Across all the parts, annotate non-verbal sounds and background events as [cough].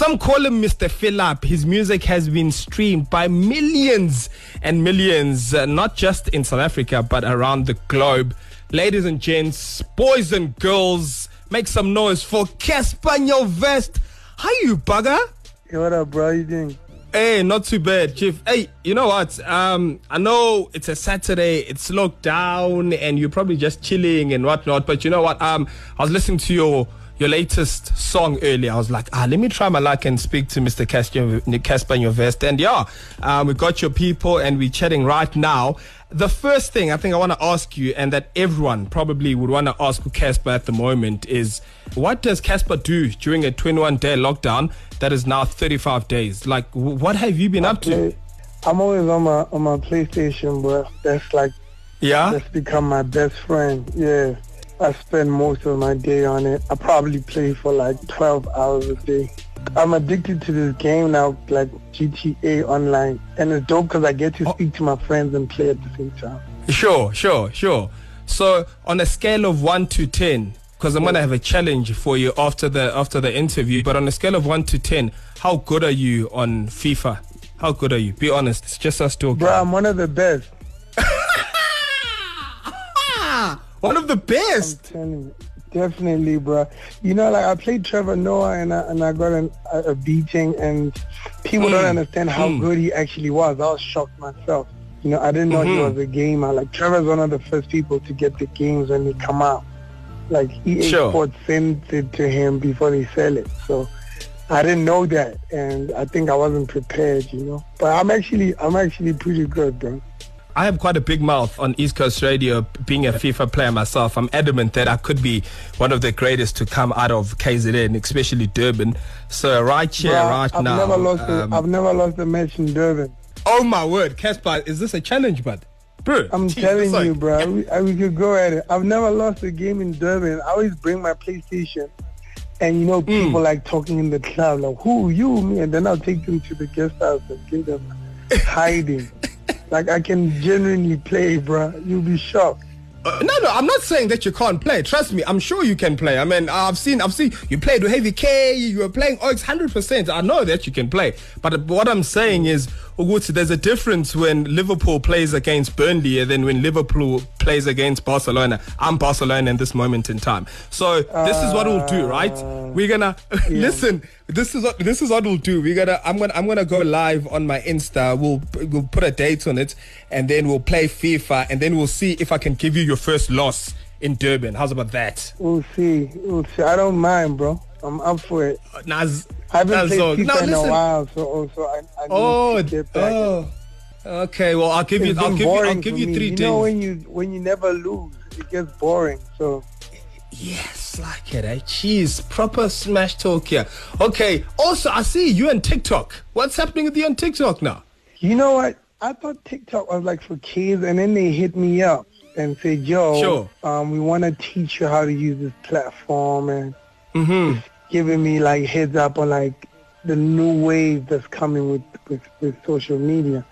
Some call him Mr. Philip. His music has been streamed by millions and millions, uh, not just in South Africa, but around the globe. Ladies and gents, boys and girls, make some noise for Cassper Nyovest. How you, bugger? Hey, what up, bro? How you doing? Hey, not too bad, Chief. Hey, you know what? Um, I know it's a Saturday, it's locked down, and you're probably just chilling and whatnot. But you know what? Um, I was listening to your your latest song earlier. I was like, ah, let me try my luck and speak to Mr. Cassper Nyovest. And yeah, um, we got your people, and we're chatting right now. The first thing I think I want to ask you, and that everyone probably would want to ask Cassper at the moment, is what does Cassper do during a 21 day lockdown that is now 35 days? Like, what have you been up to? I'm always on my on my PlayStation, bro. That's like, yeah, that's become my best friend. Yeah, I spend most of my day on it. I probably play for like 12 hours a day. I'm addicted to this game now, like GTA Online, and it's dope because I get to oh. speak to my friends and play at the same time. Sure, sure, sure. So on a scale of one to ten, because I'm gonna have a challenge for you after the after the interview. But on a scale of one to ten, how good are you on FIFA? How good are you? Be honest. It's just us talking. Bro, I'm one of the best. [laughs] one of the best. Definitely, bro. You know, like I played Trevor Noah and I, and I got an, a, a, beating, and people mm. don't understand how mm. good he actually was. I was shocked myself. You know, I didn't know mm-hmm. he was a gamer. Like Trevor's one of the first people to get the games when they come out. Like EA sure. Sports sends it to him before they sell it. So I didn't know that, and I think I wasn't prepared. You know, but I'm actually I'm actually pretty good, bro. I have quite a big mouth on East Coast Radio, being a FIFA player myself. I'm adamant that I could be one of the greatest to come out of KZN, especially Durban. So right here, Bruh, right I've now, never lost. Um, a, I've never lost a match in Durban. Oh my word, Cassper, is this a challenge, bud? Bro, I'm geez, telling you, bro. We, we could go at it. I've never lost a game in Durban. I always bring my PlayStation, and you know, people mm. like talking in the club, like, "Who you, me?" And then I'll take them to the guest house and give them [laughs] hiding. Like I can genuinely play, bro. You'll be shocked. Uh, no, no, I'm not saying that you can't play. Trust me, I'm sure you can play. I mean, I've seen, I've seen you played with Heavy K. You were playing Oaks 100. percent I know that you can play. But what I'm saying is, There's a difference when Liverpool plays against Burnley and then when Liverpool plays against Barcelona. I'm Barcelona in this moment in time. So this is what we'll do, right? Uh, We're gonna [laughs] yeah. listen. This is what this is what we'll do. We're gonna I'm gonna I'm gonna go live on my Insta. We'll we'll put a date on it, and then we'll play FIFA, and then we'll see if I can give you your first loss in Durban. How's about that? We'll see. We'll see. I don't mind, bro. I'm up for it. Uh, I haven't Naz, played FIFA no, in a while, so, so I, I oh, get back. Oh. Okay, well I'll give you I'll give you I'll give you three you days. You know when you when you never lose, it gets boring. So Yes, like it, eh? Jeez, proper smash talk here. Okay, also I see you on TikTok. What's happening with you on TikTok now? You know what? I thought TikTok was like for kids, and then they hit me up and said, "Yo, sure. um, we want to teach you how to use this platform," and mm-hmm. Giving me like heads up on like the new wave that's coming with with, with social media.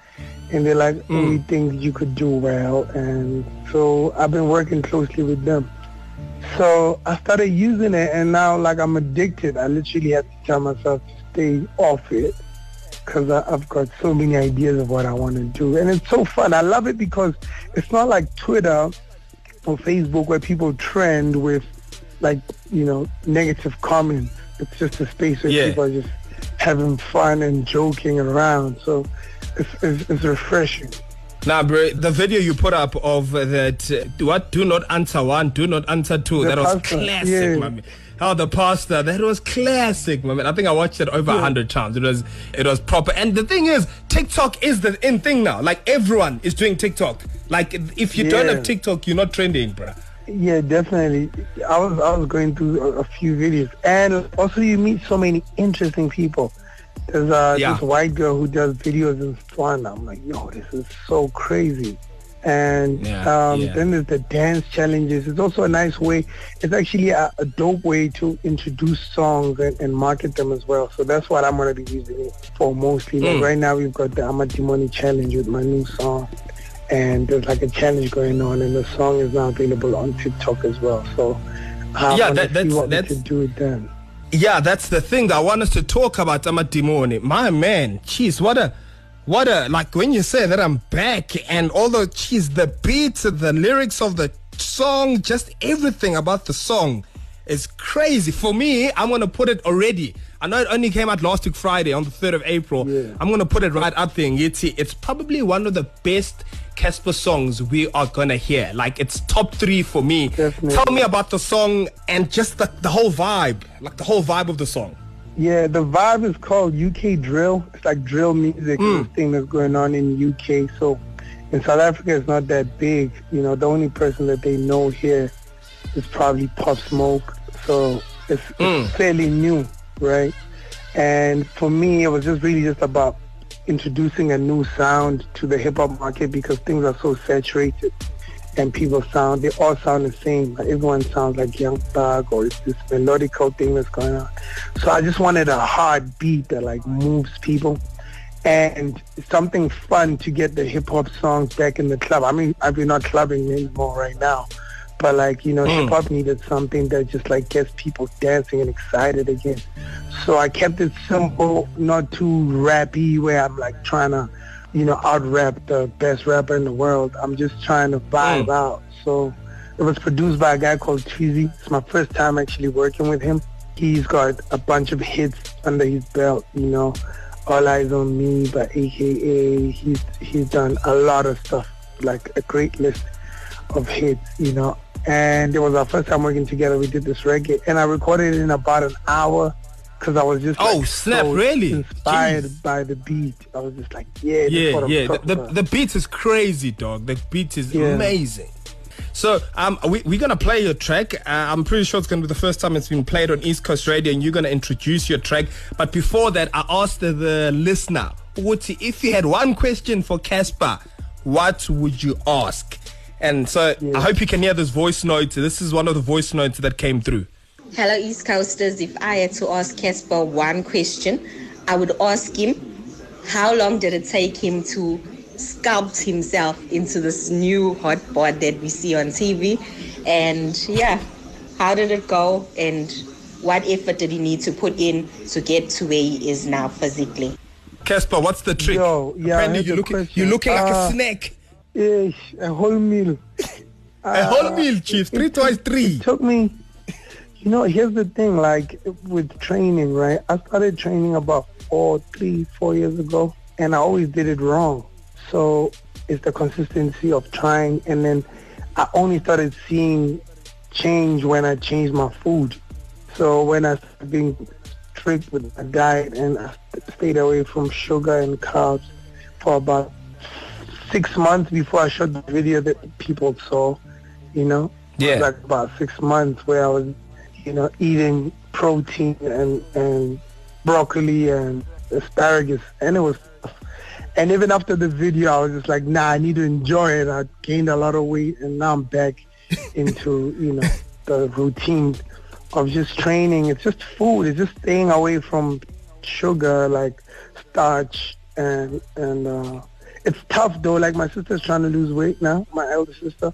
And they're like mm. we think you could do well. And so i've been working closely with them. So i started using it and now like i'm addicted. I literally have to tell myself to stay off it because i've got so many ideas of what i want to do. And it's so fun. I love it because it's not like twitter or facebook where people trend with like you know negative comments it's just a space where yeah. people are just having fun and joking around so it's, it's, it's refreshing. Now, bro, the video you put up of that, uh, what, do not answer one, do not answer two, the that was classic, yeah. man. How the pastor, that was classic, man. I think I watched it over a yeah. hundred times. It was, it was proper. And the thing is, TikTok is the in thing now. Like everyone is doing TikTok. Like if you yeah. don't have TikTok, you're not trending, bro. Yeah, definitely. I was I was going through a, a few videos, and also you meet so many interesting people. There's uh, yeah. this white girl who does videos in fun. I'm like, yo, this is so crazy. And yeah, um, yeah. then there's the dance challenges. It's also a nice way. It's actually a, a dope way to introduce songs and, and, market them as well. So that's what I'm going to be using it for mostly. Mm. Like right now we've got the Amademoni challenge with my new song. And there's like a challenge going on and the song is now available on TikTok as well. So I yeah, that, that's, what that's, we can do it then Yeah, that's the thing that I want us to talk about Amademoni. My man, jeez, what a what a like when you say that I'm back and all the jeez, the beats, the lyrics of the song, just everything about the song is crazy. For me, I'm gonna put it already. I know it only came out last week Friday on the 3rd of April. Yeah. I'm gonna put it right up there. Yeti. It's probably one of the best Cassper songs we are gonna hear. Like it's top three for me. Definitely. Tell me about the song and just the, the whole vibe, like the whole vibe of the song. Yeah, the vibe is called UK drill. It's like drill music, Mm. thing that's going on in UK. So in South Africa, it's not that big. You know, the only person that they know here is probably Pop Smoke. So it's, Mm. it's fairly new, right? And for me, it was just really just about introducing a new sound to the hip hop market because things are so saturated and people sound, they all sound the same. Like everyone sounds like Young Thug or it's this melodical thing that's going on. So I just wanted a hard beat that like moves people and something fun to get the hip hop songs back in the club. I mean, I've been not clubbing anymore right now, but like you know, Mm. hip hop needed something that just like gets people dancing and excited again. So I kept it simple, not too rappy, where I'm like trying to, you know, out rap the best rapper in the world. I'm just trying to vibe Mm. out. So it was produced by a guy called Tweezy. It's my first time actually working with him. He's got a bunch of hits under his belt, you know. All Eyes on Me by AKA. He's he's done a lot of stuff, like a great list of hits, you know. And it was our first time working together. We did this reggae, and I recorded it in about an hour because I was just Oh, like, snap, so really? inspired Jeez. by the beat. I was just like, yeah, Yeah, yeah. The, the, the beat is crazy, dog. The beat is Yeah. amazing. So um, we, we're going to play your track. Uh, I'm pretty sure it's going to be the first time it's been played on East Coast Radio, and you're going to introduce your track. But before that, I asked the, the listener, Uti, if you had one question for Cassper, what would you ask? And so I hope you can hear this voice note. This is one of the voice notes that came through. Hello, East Coasters. If I had to ask Cassper one question, I would ask him how long did it take him to sculpt himself into this new hot bod that we see on TV? And yeah, how did it go? And what effort did he need to put in to get to where he is now physically? Cassper, what's the trick? Yo, yeah, Apparently you're looking, you're looking like a Ah. snake. Ish, a whole meal. A uh, whole meal, chief. Three twice three. It took me you know here's the thing like with training right i started training about four three four years ago and i always did it wrong so it's the consistency of trying and then i only started seeing change when i changed my food so when i started being strict with my diet and i stayed away from sugar and carbs for about six months before i shot the video that people saw you know Yeah. like about six months where I was, you know, eating protein and and broccoli and asparagus, and it was. And even after the video, I was just like, nah, I need to enjoy it. I gained a lot of weight, and now I'm back [laughs] into you know the routine of just training. It's just food. It's just staying away from sugar, like starch, and and uh, it's tough though. Like my sister's trying to lose weight now, my elder sister,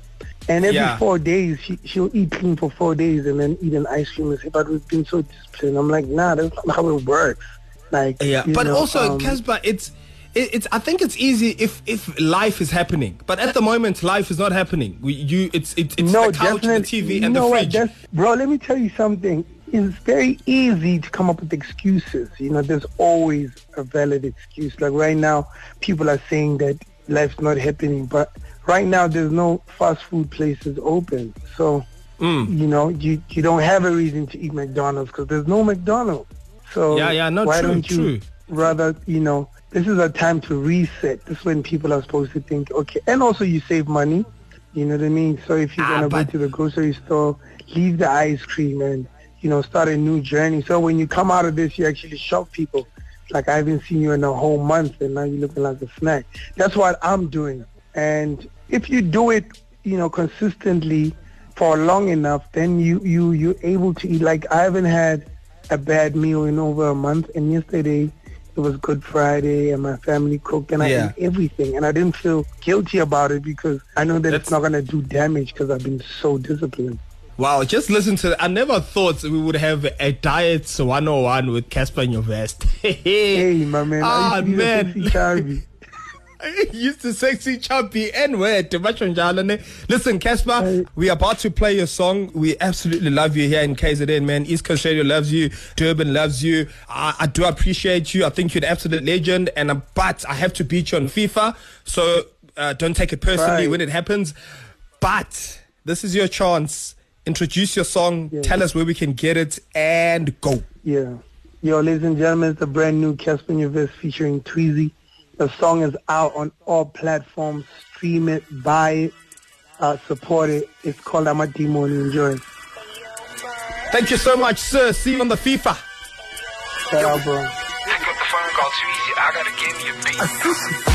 and every Yeah. four days she she'll eat clean for four days and then eat an ice cream and say, "But we've been so disciplined." I'm like, nah, that's not how it works. Like, Yeah, but know, also, um, Cassper, it's it, it's. I think it's easy if if life is happening, but at the moment, life is not happening. We, you, it's it's it's no, the couch, the. TV, and the fridge. Bro, let me tell you something. It's very easy to come up with excuses. You know, there's always a valid excuse. Like right now, people are saying that life's not happening, but right now there's no fast food places open. So, Mm. you know, you you don't have a reason to eat McDonald's because there's no McDonald's. So Yeah, yeah, no, why true, don't you true. rather, you know, this is a time to reset. This is when people are supposed to think, okay, and also you save money. You know what I mean? So if you're Ah, gonna but- go to the grocery store, leave the ice cream and you know start a new journey. So when you come out of this, you actually shock people. Like I haven't seen you in a whole month, and now you're looking like a snack. That's what I'm doing. And if you do it, you know, consistently for long enough, then you you you're able to eat. Like I haven't had a bad meal in over a month, and yesterday it was Good Friday, and my family cooked, and I Yeah. ate everything, and I didn't feel guilty about it because I know that That's- it's not gonna do damage because I've been so disciplined. Wow, just listen to that. I never thought we would have a diet 101 with Cassper Nyovest. [laughs] hey, my man. Ah, man. [laughs] Used to sexy chubby and where listen Cassper we are about to play your song. We absolutely love you here in kzn man. East coast radio loves you. Durban loves you. I, I do appreciate you. I think you're an absolute legend. And uh, but i have to beat you on fifa. So uh, don't take it personally Right. when it happens. But this is your chance introduce your song Yeah. tell us where we can get it and go Yeah. Yo, ladies and gentlemen, it's a brand new Cassper Nyovest featuring Tweezy. The song is out on all platforms. Stream it, buy it, uh, support it. It's called I'm a Demon. Enjoy. thank you so much sir see you on the fifa Shout out, bro. Pick up the phone, call Tweezy. I gotta give you a [laughs] beat.